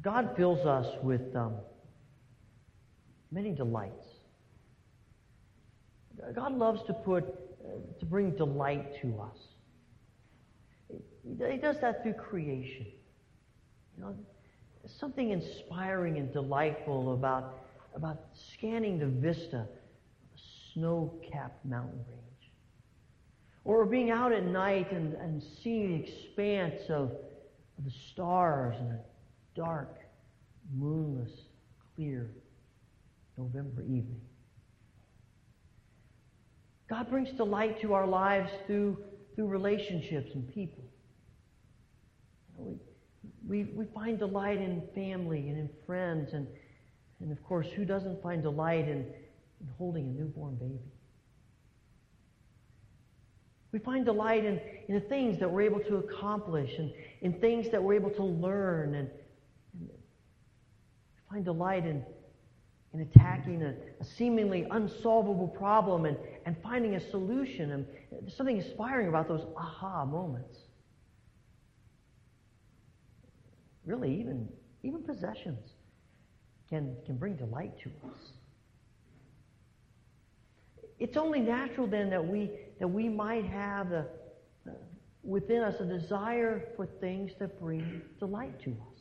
God fills us with um, many delights. God loves to put, to bring delight to us. He does that through creation. You know, something inspiring and delightful about, about scanning the vista of a snow-capped mountain range. Or being out at night and, and seeing the expanse of, of the stars in a dark, moonless, clear November evening. God brings delight to our lives through, through relationships and people. We, we, we find delight in family and in friends, and, and of course, who doesn't find delight in, in holding a newborn baby? We find delight in, in the things that we're able to accomplish and in things that we're able to learn. And, find delight in, in attacking a, a, seemingly unsolvable problem and, and finding a solution. And there's something inspiring about those aha moments. Really, even, even possessions can, can bring delight to us. It's only natural then that we, that we might have the, within us a desire for things that bring delight to us.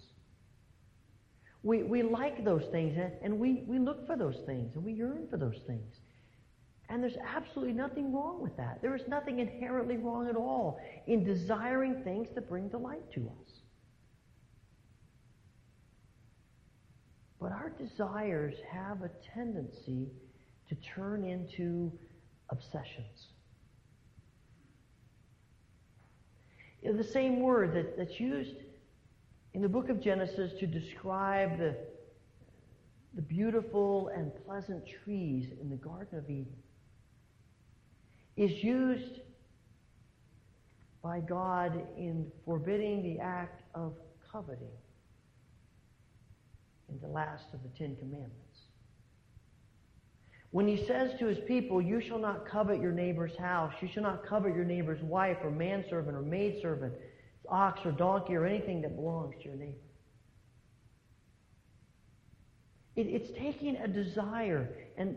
We, we like those things and, we, we look for those things and we yearn for those things. And there's absolutely nothing wrong with that. There is nothing inherently wrong at all in desiring things that bring delight to us. But our desires have a tendency to turn into obsessions. The same word that, that's used in the book of Genesis to describe the, the beautiful and pleasant trees in the Garden of Eden is used by God in forbidding the act of coveting in the last of the Ten Commandments. When he says to his people, You shall not covet your neighbor's house, you shall not covet your neighbor's wife or manservant or maidservant, ox or donkey or anything that belongs to your neighbor. It, it's taking a desire and,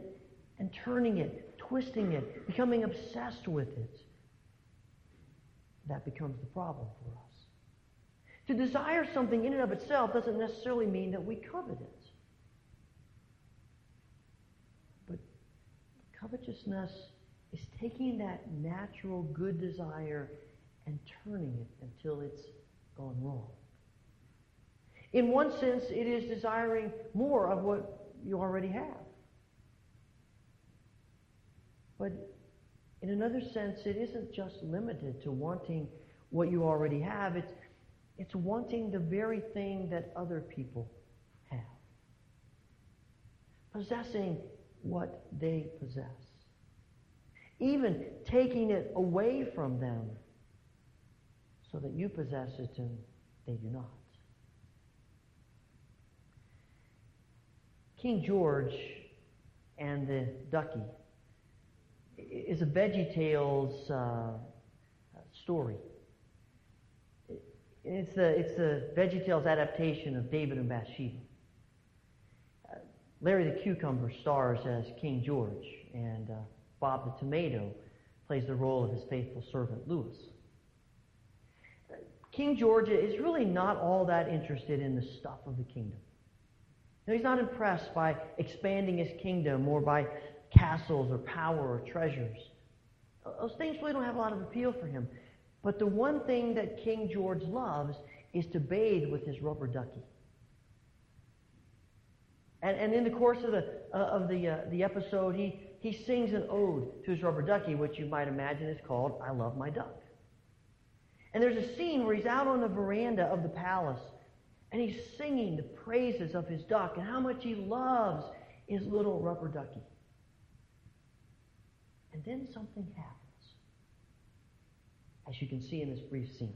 and turning it, twisting it, becoming obsessed with it. That becomes the problem for us. To desire something in and of itself doesn't necessarily mean that we covet it. But covetousness is taking that natural good desire and turning it until it's gone wrong. In one sense, it is desiring more of what you already have. But in another sense, it isn't just limited to wanting what you already have. It's, it's wanting the very thing that other people have. Possessing what they possess. Even taking it away from them so that you possess it and they do not. King George and the Ducky is a Veggie Tales uh, story. It's the, it's the Veggie Tales adaptation of David and Bathsheba. Larry the Cucumber stars as King George, and uh, Bob the Tomato plays the role of his faithful servant Louis. King George is really not all that interested in the stuff of the kingdom. he's not impressed by expanding his kingdom or by castles or power or treasures. Those things really don't have a lot of appeal for him. But the one thing that King George loves is to bathe with his rubber ducky. And, and in the course of the, uh, of the, uh, the episode, he, he sings an ode to his rubber ducky, which you might imagine is called I Love My Duck. And there's a scene where he's out on the veranda of the palace and he's singing the praises of his duck and how much he loves his little rubber ducky. And then something happens, as you can see in this brief scene.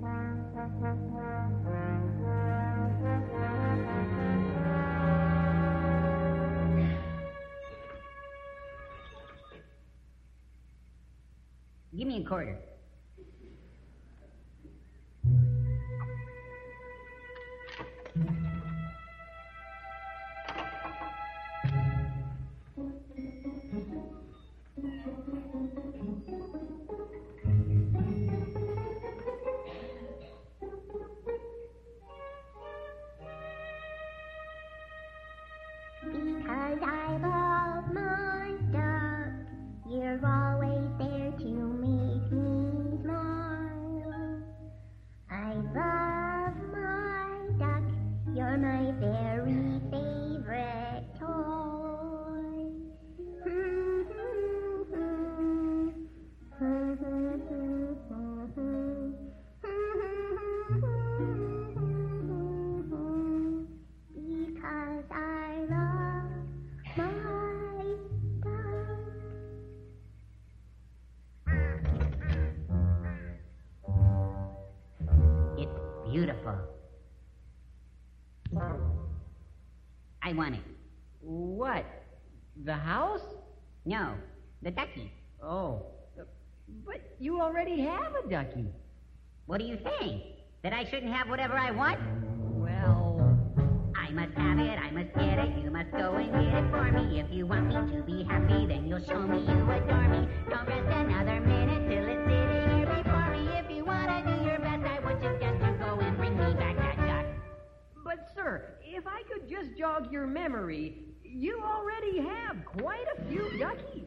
Give me a quarter. Beautiful. I want it. What? The house? No, the ducky. Oh. But you already have a ducky. What do you think? That I shouldn't have whatever I want? Well, I must have it, I must get it, you must go and get it for me. If you want me to be happy, then you'll show me you adore me. Don't rest another minute sir, if I could just jog your memory, you already have quite a few duckies.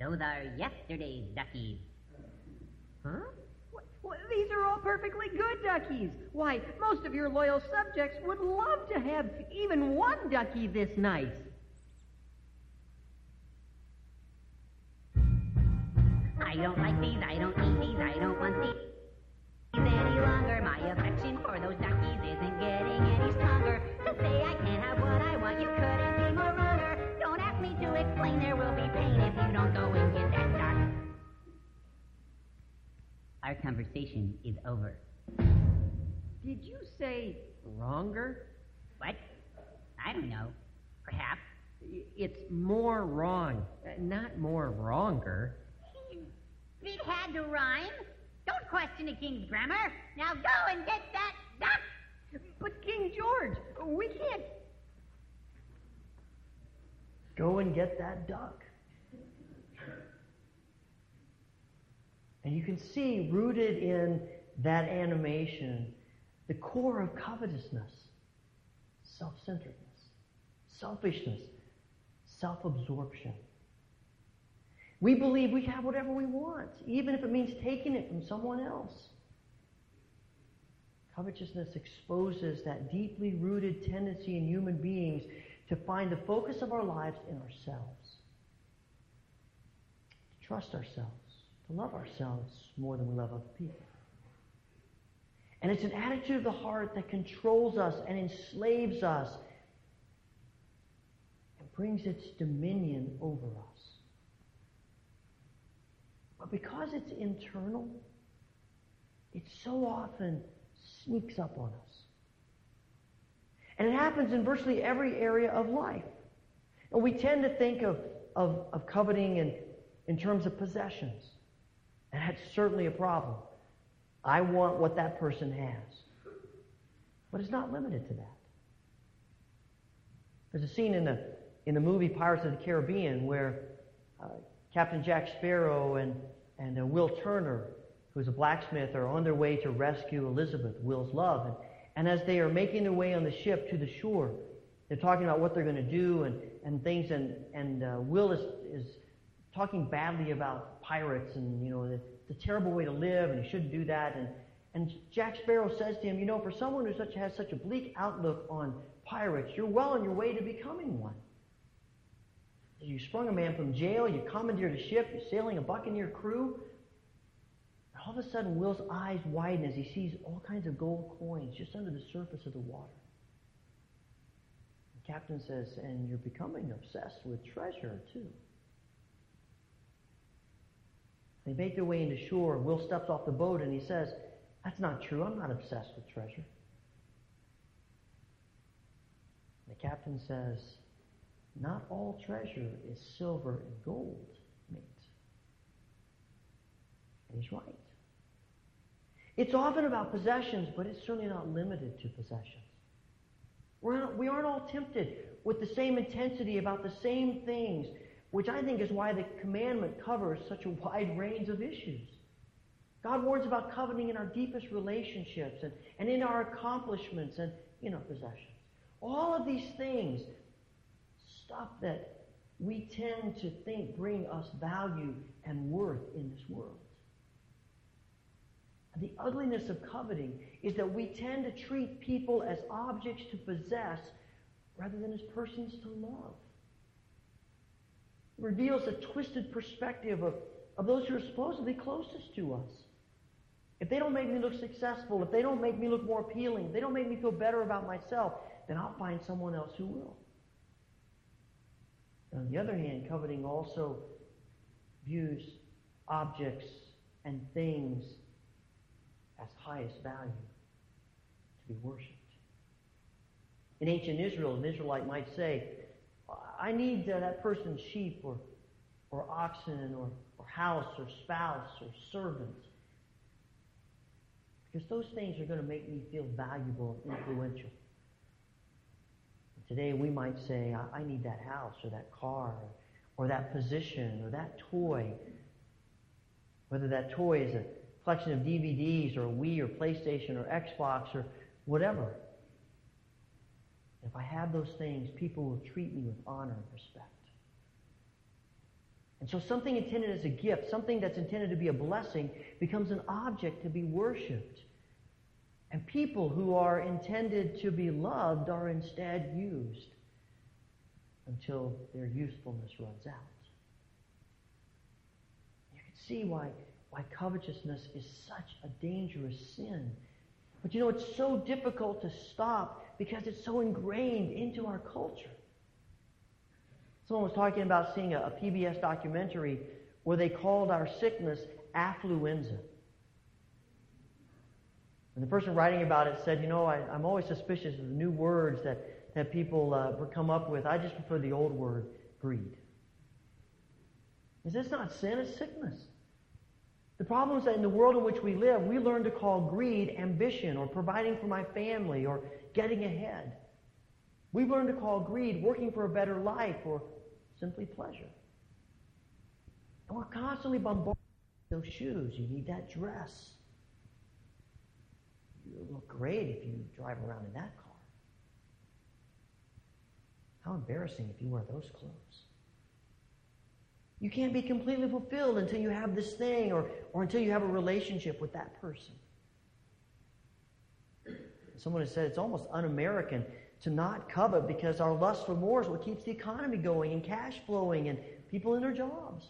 Those are yesterday's duckies. Huh? What, what, these are all perfectly good duckies. Why, most of your loyal subjects would love to have even one ducky this nice. I don't like these, I don't need these, I don't want these affection for those duckies isn't getting any stronger. To say I can't have what I want, you couldn't be more wronger. Don't ask me to explain, there will be pain if you don't go and get that. Our conversation is over. Did you say wronger? What? I don't know. Perhaps. It's more wrong, not more wronger. It had to rhyme. Don't question the king's grammar. Now go and get that duck. But King George, we can't. Go and get that duck. And you can see rooted in that animation the core of covetousness, self centeredness, selfishness, self absorption. We believe we have whatever we want, even if it means taking it from someone else. Covetousness exposes that deeply rooted tendency in human beings to find the focus of our lives in ourselves, to trust ourselves, to love ourselves more than we love other people. And it's an attitude of the heart that controls us and enslaves us and brings its dominion over us. But because it's internal, it so often sneaks up on us. And it happens in virtually every area of life. And we tend to think of, of, of coveting in, in terms of possessions. And that's certainly a problem. I want what that person has. But it's not limited to that. There's a scene in the, in the movie Pirates of the Caribbean where uh, Captain Jack Sparrow and, and uh, Will Turner, who's a blacksmith, are on their way to rescue Elizabeth, Will's love. And, and as they are making their way on the ship to the shore, they're talking about what they're going to do and, and things. And, and uh, Will is, is talking badly about pirates and, you know, it's a terrible way to live and you shouldn't do that. And, and Jack Sparrow says to him, you know, for someone who such, has such a bleak outlook on pirates, you're well on your way to becoming one. You sprung a man from jail, you commandeered a ship, you're sailing a buccaneer crew. And all of a sudden, Will's eyes widen as he sees all kinds of gold coins just under the surface of the water. The captain says, and you're becoming obsessed with treasure, too. They make their way into shore. and Will steps off the boat and he says, That's not true. I'm not obsessed with treasure. The captain says, not all treasure is silver and gold, mate. And he's right. It's often about possessions, but it's certainly not limited to possessions. We're not, we aren't all tempted with the same intensity about the same things, which I think is why the commandment covers such a wide range of issues. God warns about coveting in our deepest relationships and, and in our accomplishments and in our possessions. All of these things, stuff that we tend to think bring us value and worth in this world. The ugliness of coveting is that we tend to treat people as objects to possess rather than as persons to love. It reveals a twisted perspective of, of those who are supposedly closest to us. If they don't make me look successful, if they don't make me look more appealing, if they don't make me feel better about myself, then I'll find someone else who will. On the other hand, coveting also views objects and things as highest value to be worshipped. In ancient Israel, an Israelite might say, I need uh, that person's sheep or, or oxen or, or house or spouse or servant. Because those things are going to make me feel valuable and influential. Today we might say, I, I need that house or that car or, that position or that toy. Whether that toy is a collection of DVDs or Wii or PlayStation or Xbox or whatever. If I have those things, people will treat me with honor and respect. And so something intended as a gift, something that's intended to be a blessing, becomes an object to be worshipped. And people who are intended to be loved are instead used until their usefulness runs out. You can see why why covetousness is such a dangerous sin. But you know, it's so difficult to stop because it's so ingrained into our culture. Someone was talking about seeing a, a PBS documentary where they called our sickness affluenza. And the person writing about it said, you know, I, am always suspicious of the new words that, that people uh, come up with. I just prefer the old word, greed. Is this not sin? It's sickness. The problem is that in the world in which we live, we learn to call greed ambition or providing for my family or getting ahead. We've learned to call greed working for a better life or simply pleasure. And we're constantly bombarded those shoes. You need that dress. You look great if you drive around in that car. How embarrassing if you wear those clothes. You can't be completely fulfilled until you have this thing or, or until you have a relationship with that person. Someone has said it's almost un American to not covet because our lust for more is what keeps the economy going and cash flowing and people in their jobs.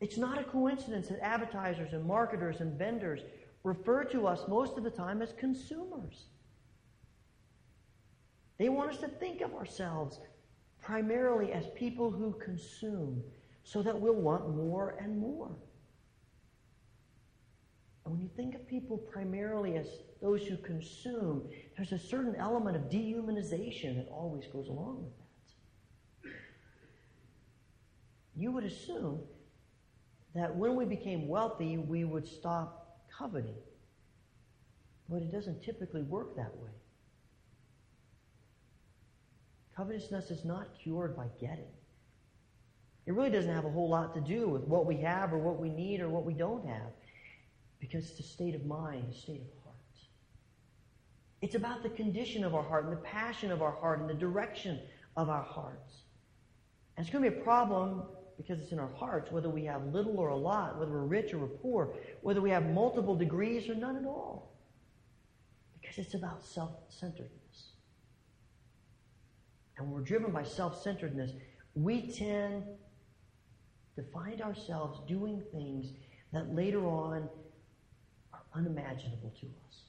It's not a coincidence that advertisers and marketers and vendors refer to us most of the time as consumers. They want us to think of ourselves primarily as people who consume so that we'll want more and more. And when you think of people primarily as those who consume, there's a certain element of dehumanization that always goes along with that. You would assume that when we became wealthy, we would stop coveting. But it doesn't typically work that way. Covetousness is not cured by getting. It really doesn't have a whole lot to do with what we have or what we need or what we don't have because it's a state of mind, a state of heart. It's about the condition of our heart and the passion of our heart and the direction of our hearts. And it's going to be a problem because it's in our hearts, whether we have little or a lot, whether we're rich or we're poor, whether we have multiple degrees or none at all. Because it's about self centeredness and we're driven by self centeredness, we tend to find ourselves doing things that later on are unimaginable to us.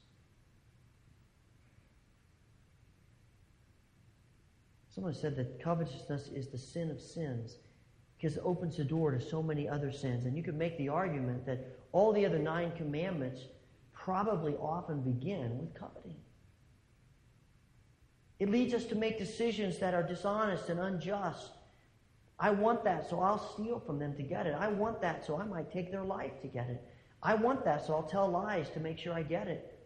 Someone said that covetousness is the sin of sins because it opens the door to so many other sins. And you could make the argument that all the other nine commandments probably often begin with coveting. It leads us to make decisions that are dishonest and unjust. I want that, so I'll steal from them to get it. I want that, so I might take their life to get it. I want that, so I'll tell lies to make sure I get it.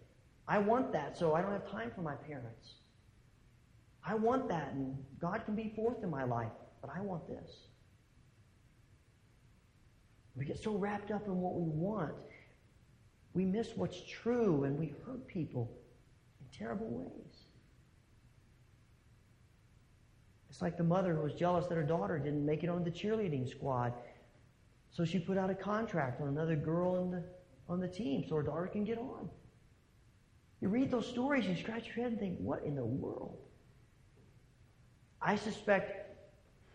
I want that, so I don't have time for my parents. I want that, and God can be fourth in my life, but I want this. We get so wrapped up in what we want, we miss what's true, and we hurt people in terrible ways. It's like the mother who was jealous that her daughter didn't make it on the cheerleading squad. So she put out a contract on another girl on the, on the team so her daughter can get on. You read those stories, you scratch your head and think, what in the world? I suspect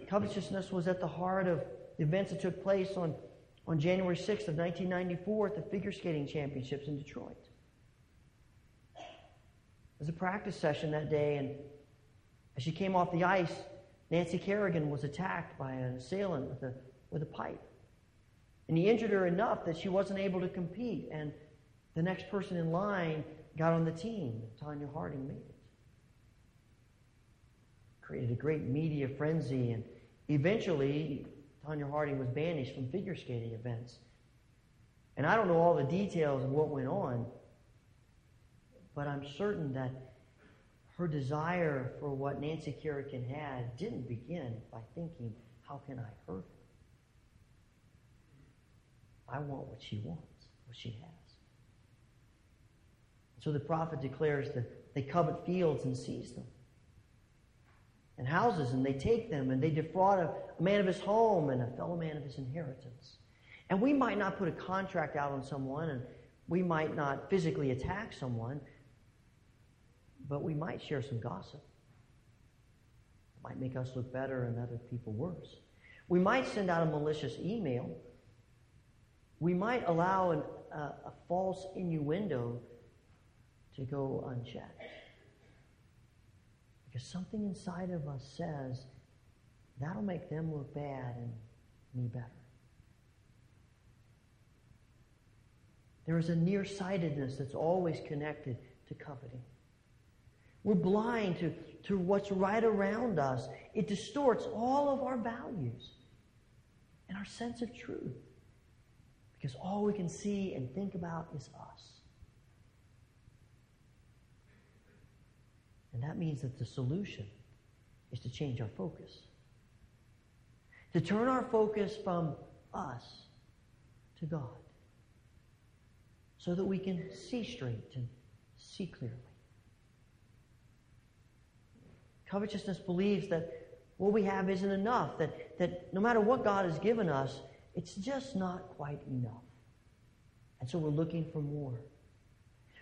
covetousness was at the heart of the events that took place on, on January 6th of 1994 at the Figure Skating Championships in Detroit. It was a practice session that day, and as she came off the ice, Nancy Kerrigan was attacked by an assailant with a, with a pipe. And he injured her enough that she wasn't able to compete. And the next person in line got on the team. Tonya Harding made it. Created a great media frenzy. And eventually, Tonya Harding was banished from figure skating events. And I don't know all the details of what went on, but I'm certain that her desire for what Nancy Kerrigan had didn't begin by thinking, how can I hurt her? I want what she wants, what she has. So the prophet declares that they covet fields and seize them. And houses, and they take them, and they defraud a, man of his home and a fellow man of his inheritance. And we might not put a contract out on someone, and we might not physically attack someone, but we might share some gossip. It might make us look better and other people worse. We might send out a malicious email. We might allow an, uh, a false innuendo to go unchecked. Because something inside of us says, that'll make them look bad and me better. There is a nearsightedness that's always connected to coveting. We're blind to, to what's right around us. It distorts all of our values and our sense of truth because all we can see and think about is us. And that means that the solution is to change our focus. To turn our focus from us to God. So that we can see straight and see clearly. Covetousness believes that what we have isn't enough, that, that no matter what God has given us, it's just not quite enough. And so we're looking for more.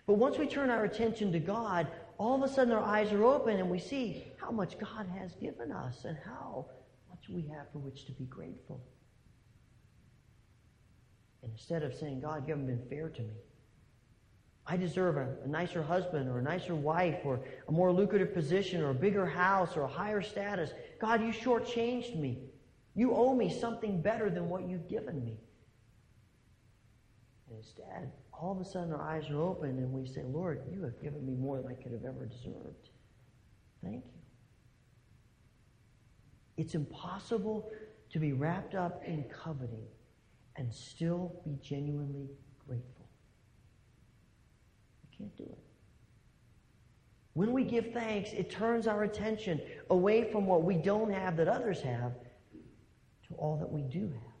But once we turn our attention to God, all of a sudden our eyes are open and we see how much God has given us and how much we have for which to be grateful. And instead of saying, God, you haven't been fair to me, I deserve a, a, nicer husband or a nicer wife or a more lucrative position or a bigger house or a higher status. God, you shortchanged me. You owe me something better than what you've given me. And instead, all of a sudden our eyes are open and we say, Lord, you have given me more than I could have ever deserved. Thank you. It's impossible to be wrapped up in coveting and still be genuinely grateful. You can't do it. When we give thanks, it turns our attention away from what we don't have that others have to all that we do have.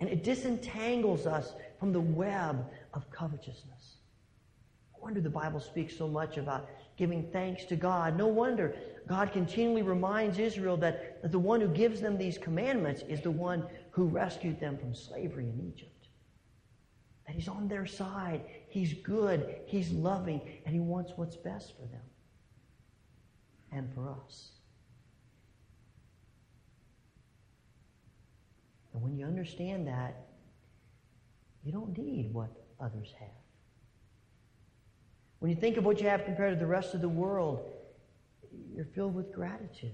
And it disentangles us from the web of covetousness. No wonder the Bible speaks so much about giving thanks to God. No wonder God continually reminds Israel that, that the one who gives them these commandments is the one who rescued them from slavery in Egypt. That He's on their side. He's good. He's loving. And He wants what's best for them and for us. And when you understand that, you don't need what others have. When you think of what you have compared to the rest of the world, you're filled with gratitude.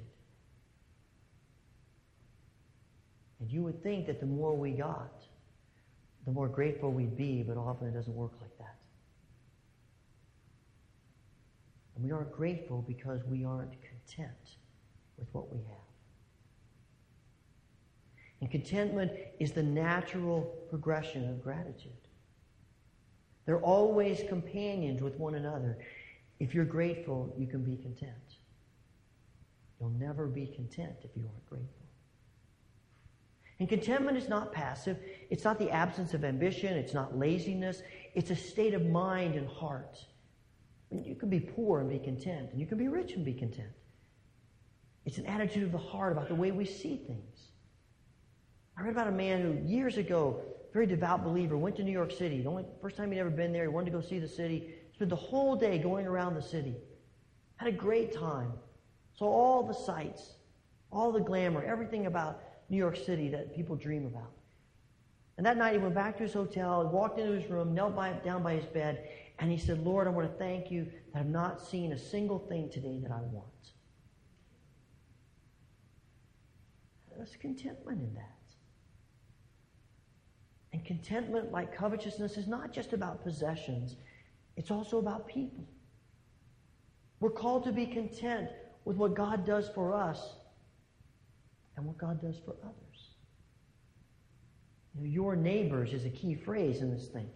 And you would think that the more we got, the more grateful we'd be, but often it doesn't work like that. And we aren't grateful because we aren't content with what we have. And contentment is the natural progression of gratitude. They're always companions with one another. If you're grateful, you can be content. You'll never be content if you aren't grateful. And contentment is not passive. It's not the absence of ambition. It's not laziness. It's a state of mind and heart. You can be poor and be content, and you can be rich and be content. It's an attitude of the heart about the way we see things. I read about a man who, years ago, very devout believer, went to New York City. The only first time he'd ever been there, he wanted to go see the city. Spent the whole day going around the city. Had a great time. Saw all the sights, all the glamour, everything about New York City that people dream about. And that night he went back to his hotel, walked into his room, knelt by, down by his bed, and he said, Lord, I want to thank you that I've not seen a single thing today that I want. There's contentment in that. And contentment, like covetousness, is not just about possessions, it's also about people. We're called to be content with what God does for us and what God does for others. You know, your neighbors is a key phrase in this thing.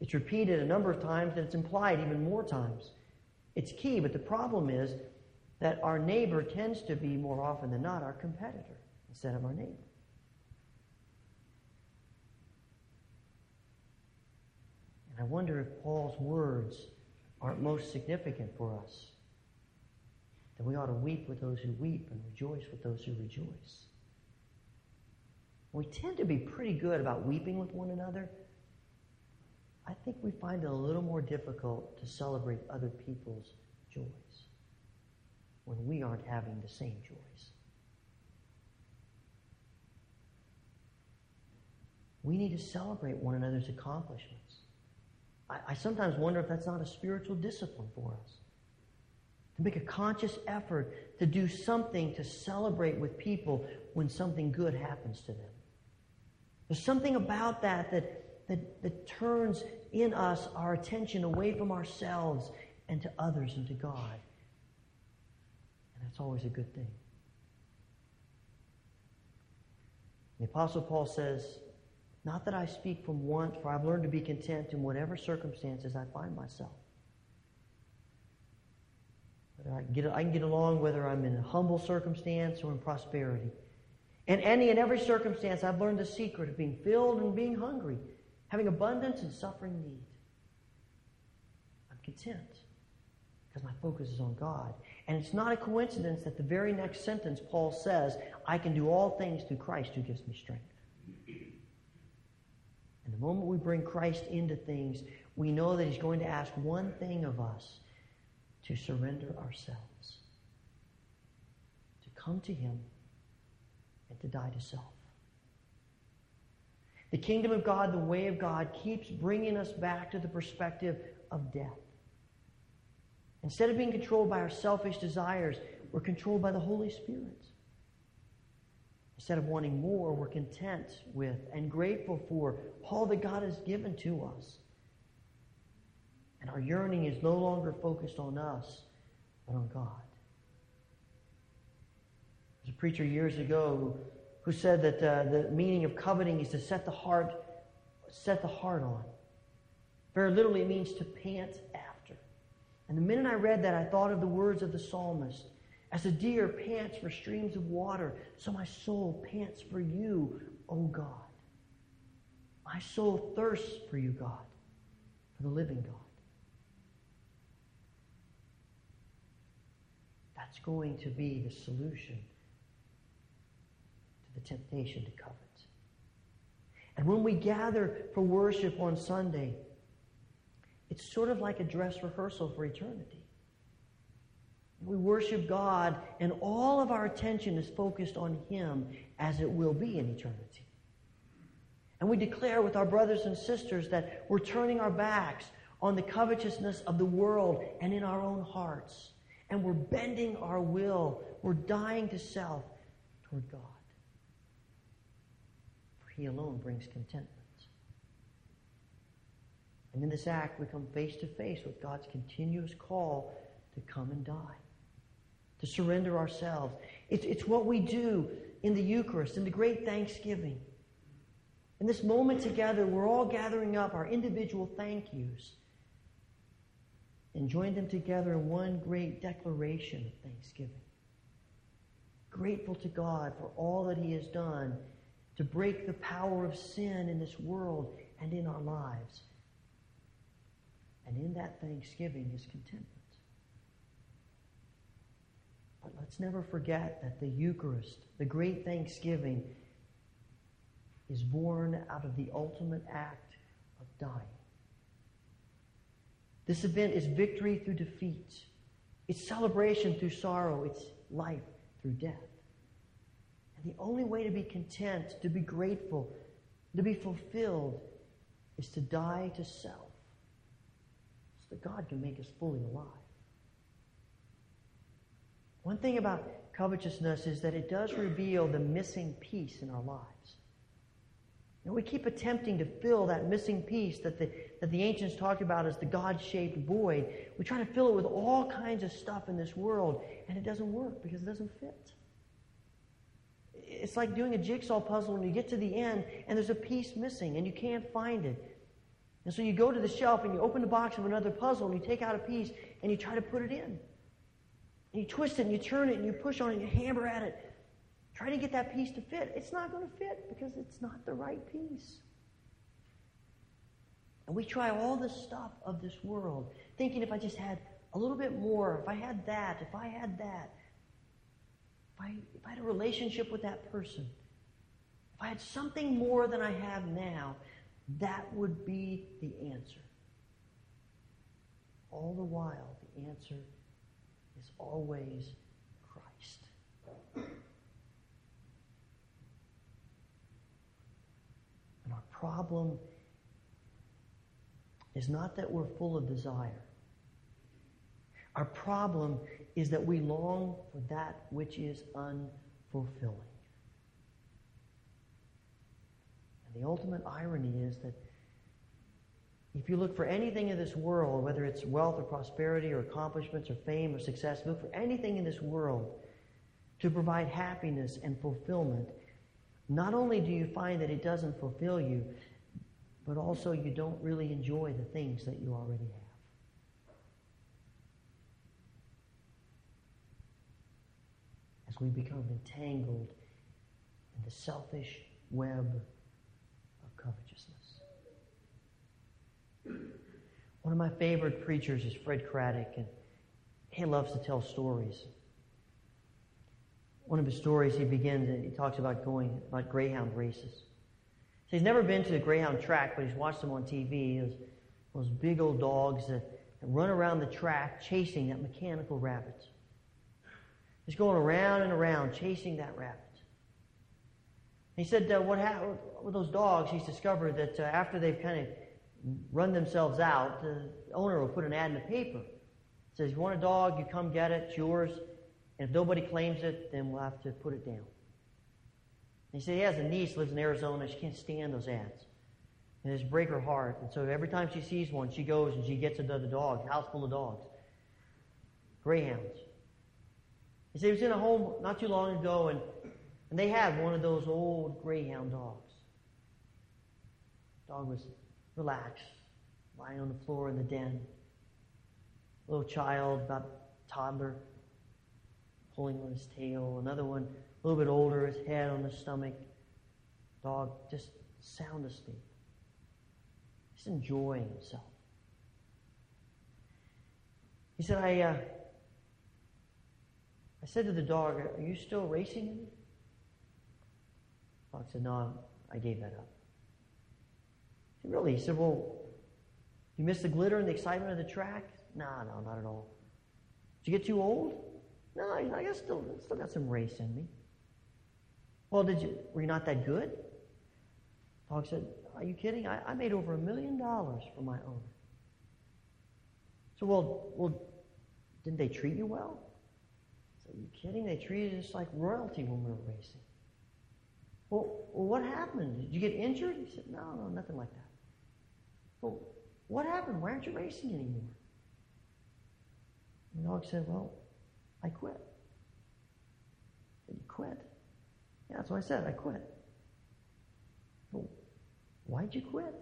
It's repeated a number of times and it's implied even more times. It's key, but the problem is that our neighbor tends to be more often than not our competitor instead of our neighbor. And I wonder if Paul's words aren't most significant for us. That we ought to weep with those who weep and rejoice with those who rejoice. We tend to be pretty good about weeping with one another. I think we find it a little more difficult to celebrate other people's joys when we aren't having the same joys. We need to celebrate one another's accomplishments. I, I, sometimes wonder if that's not a spiritual discipline for us. To make a conscious effort to do something to celebrate with people when something good happens to them. There's something about that that, that, that turns in us our attention away from ourselves and to others and to God. And that's always a good thing. The Apostle Paul says, Not that I speak from want, for I've learned to be content in whatever circumstances I find myself. I can get, I can get along whether I'm in a humble circumstance or in prosperity. In any and every circumstance, I've learned the secret of being filled and being hungry, having abundance and suffering need. I'm content because my focus is on God. And it's not a coincidence that the very next sentence Paul says, I can do all things through Christ who gives me strength. Moment we bring Christ into things, we know that he's going to ask one thing of us to surrender ourselves, to come to him and to die to self. The kingdom of God, the way of God, keeps bringing us back to the perspective of death. Instead of being controlled by our selfish desires, we're controlled by the Holy Spirit. Instead of wanting more, we're content with and grateful for all that God has given to us. And our yearning is no longer focused on us, but on God. There's a preacher years ago who, said that uh, the meaning of coveting is to set the heart, set the heart on. Very literally, it means to pant after. And the minute I read that, I thought of the words of the psalmist. As a deer pants for streams of water, so my soul pants for you, O God. My soul thirsts for you, God, for the living God. That's going to be the solution to the temptation to covet. And when we gather for worship on Sunday, it's sort of like a dress rehearsal for eternity. We worship God, and all of our attention is focused on Him as it will be in eternity. And we declare with our brothers and sisters that we're turning our backs on the covetousness of the world and in our own hearts. And we're bending our will, we're dying to self toward God. For He alone brings contentment. And in this act, we come face to face with God's continuous call to come and die, to surrender ourselves. It's, it's what we do in the Eucharist, in the great Thanksgiving. In this moment together, we're all gathering up our individual thank yous and join them together in one great declaration of thanksgiving. Grateful to God for all that He has done to break the power of sin in this world and in our lives. And in that thanksgiving is contentment. But let's never forget that the Eucharist, the great thanksgiving, is born out of the ultimate act of dying. This event is victory through defeat. It's celebration through sorrow. It's life through death. And the only way to be content, to be grateful, to be fulfilled, is to die to self so that God can make us fully alive. One thing about covetousness is that it does reveal the missing piece in our lives. And we keep attempting to fill that missing piece that the, that the ancients talked about as the God shaped void. We try to fill it with all kinds of stuff in this world, and it doesn't work because it doesn't fit. It's like doing a jigsaw puzzle and you get to the end and there's a piece missing and you can't find it. And so you go to the shelf and you open the box of another puzzle and you take out a piece and you try to put it in. And you twist it and you turn it and you push on it and you hammer at it Try to get that piece to fit. It's not going to fit because it's not the right piece. And we try all the stuff of this world, thinking if I just had a little bit more, if I had that, if I had that, if I, if I had a relationship with that person, if I had something more than I have now, that would be the answer. All the while, the answer always Christ. And our problem is not that we're full of desire. Our problem is that we long for that which is unfulfilling. And the ultimate irony is that if you look for anything in this world, whether it's wealth or prosperity or accomplishments or fame or success, look for anything in this world to provide happiness and fulfillment, not only do you find that it doesn't fulfill you, but also you don't really enjoy the things that you already have. As we become entangled in the selfish web of covetousness. One of my favorite preachers is Fred Craddock, and he loves to tell stories one of his stories, he begins, and he talks about going, about greyhound races. So he's never been to the greyhound track, but he's watched them on TV. Those, those big old dogs that, that run around the track chasing that mechanical rabbit. He's going around and around chasing that rabbit. he said, uh, what happened with those dogs? He's discovered that uh, after they've kind of run themselves out, the owner will put an ad in the paper. It says, you want a dog, you come get it, it's yours. And if nobody claims it, then we'll have to put it down. And he said he has a niece lives in Arizona. She can't stand those ads. And it's break her heart. And so every time she sees one, she goes and she gets another dog, house full of dogs. Greyhounds. He said he was in a home not too long ago, and, and they had one of those old greyhound dogs. Dog was relaxed, lying on the floor in the den. Little child, about toddler, pulling on his tail. Another one, a little bit older, his head on the stomach. Dog just sound asleep. Just enjoying himself. He said, I, uh, I said to the dog, Are you still racing? Dog said, No, I gave that up. Said, Really? He said, Well, you miss the glitter and the excitement of the track? No, no, not at all. Did you get too old? No, I guess still still got some race in me. Well, did you were you not that good? Dog said, Are you kidding? I, I made over a million dollars for my owner. So well well didn't they treat you well? Said, Are you kidding? They treated us like royalty when we were racing. Well, what happened? Did you get injured? He said, No, no, nothing like that. What happened? Why aren't you racing anymore? And the dog said, Well, I quit. Said, you quit? Yeah, that's what I said. I quit. Well, why'd you quit?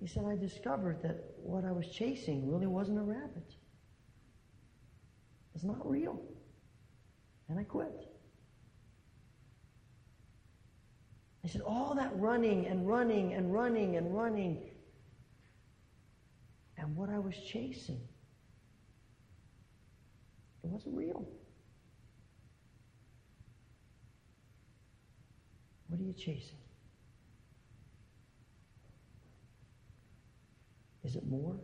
He said, I discovered that what I was chasing really wasn't a rabbit. It's not real. And I quit. I said, all that running and running and running and running, and what I was chasing, it wasn't real. What are you chasing? Is it more?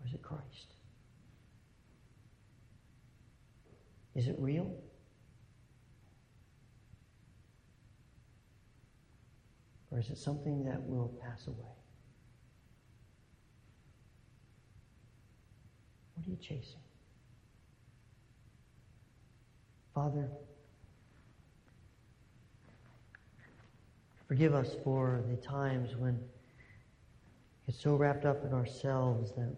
Or is it Christ? Is it real? Or is it something that will pass away? What are you chasing? Father, forgive us for the times when we get so wrapped up in ourselves that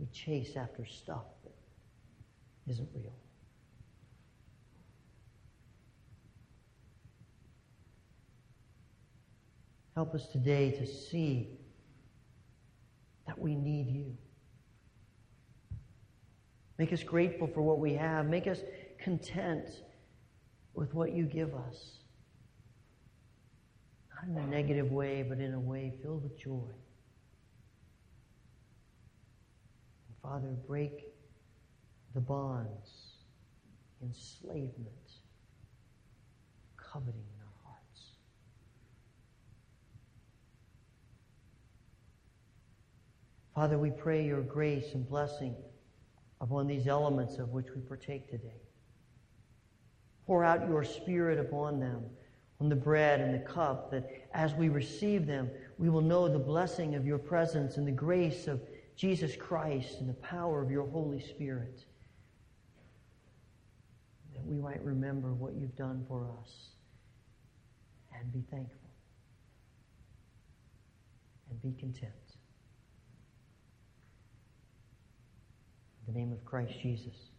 we chase after stuff that isn't real. Help us today to see that we need you. Make us grateful for what we have. Make us content with what you give us. Not in a negative way, but in a way filled with joy. And Father, break the bonds, enslavement, coveting in our hearts. Father, we pray your grace and blessing upon these elements of which we partake today. Pour out your Spirit upon them, on the bread and the cup, that as we receive them, we will know the blessing of your presence and the grace of Jesus Christ and the power of your Holy Spirit. That we might remember what you've done for us and be thankful and be content. In the name of Christ Jesus.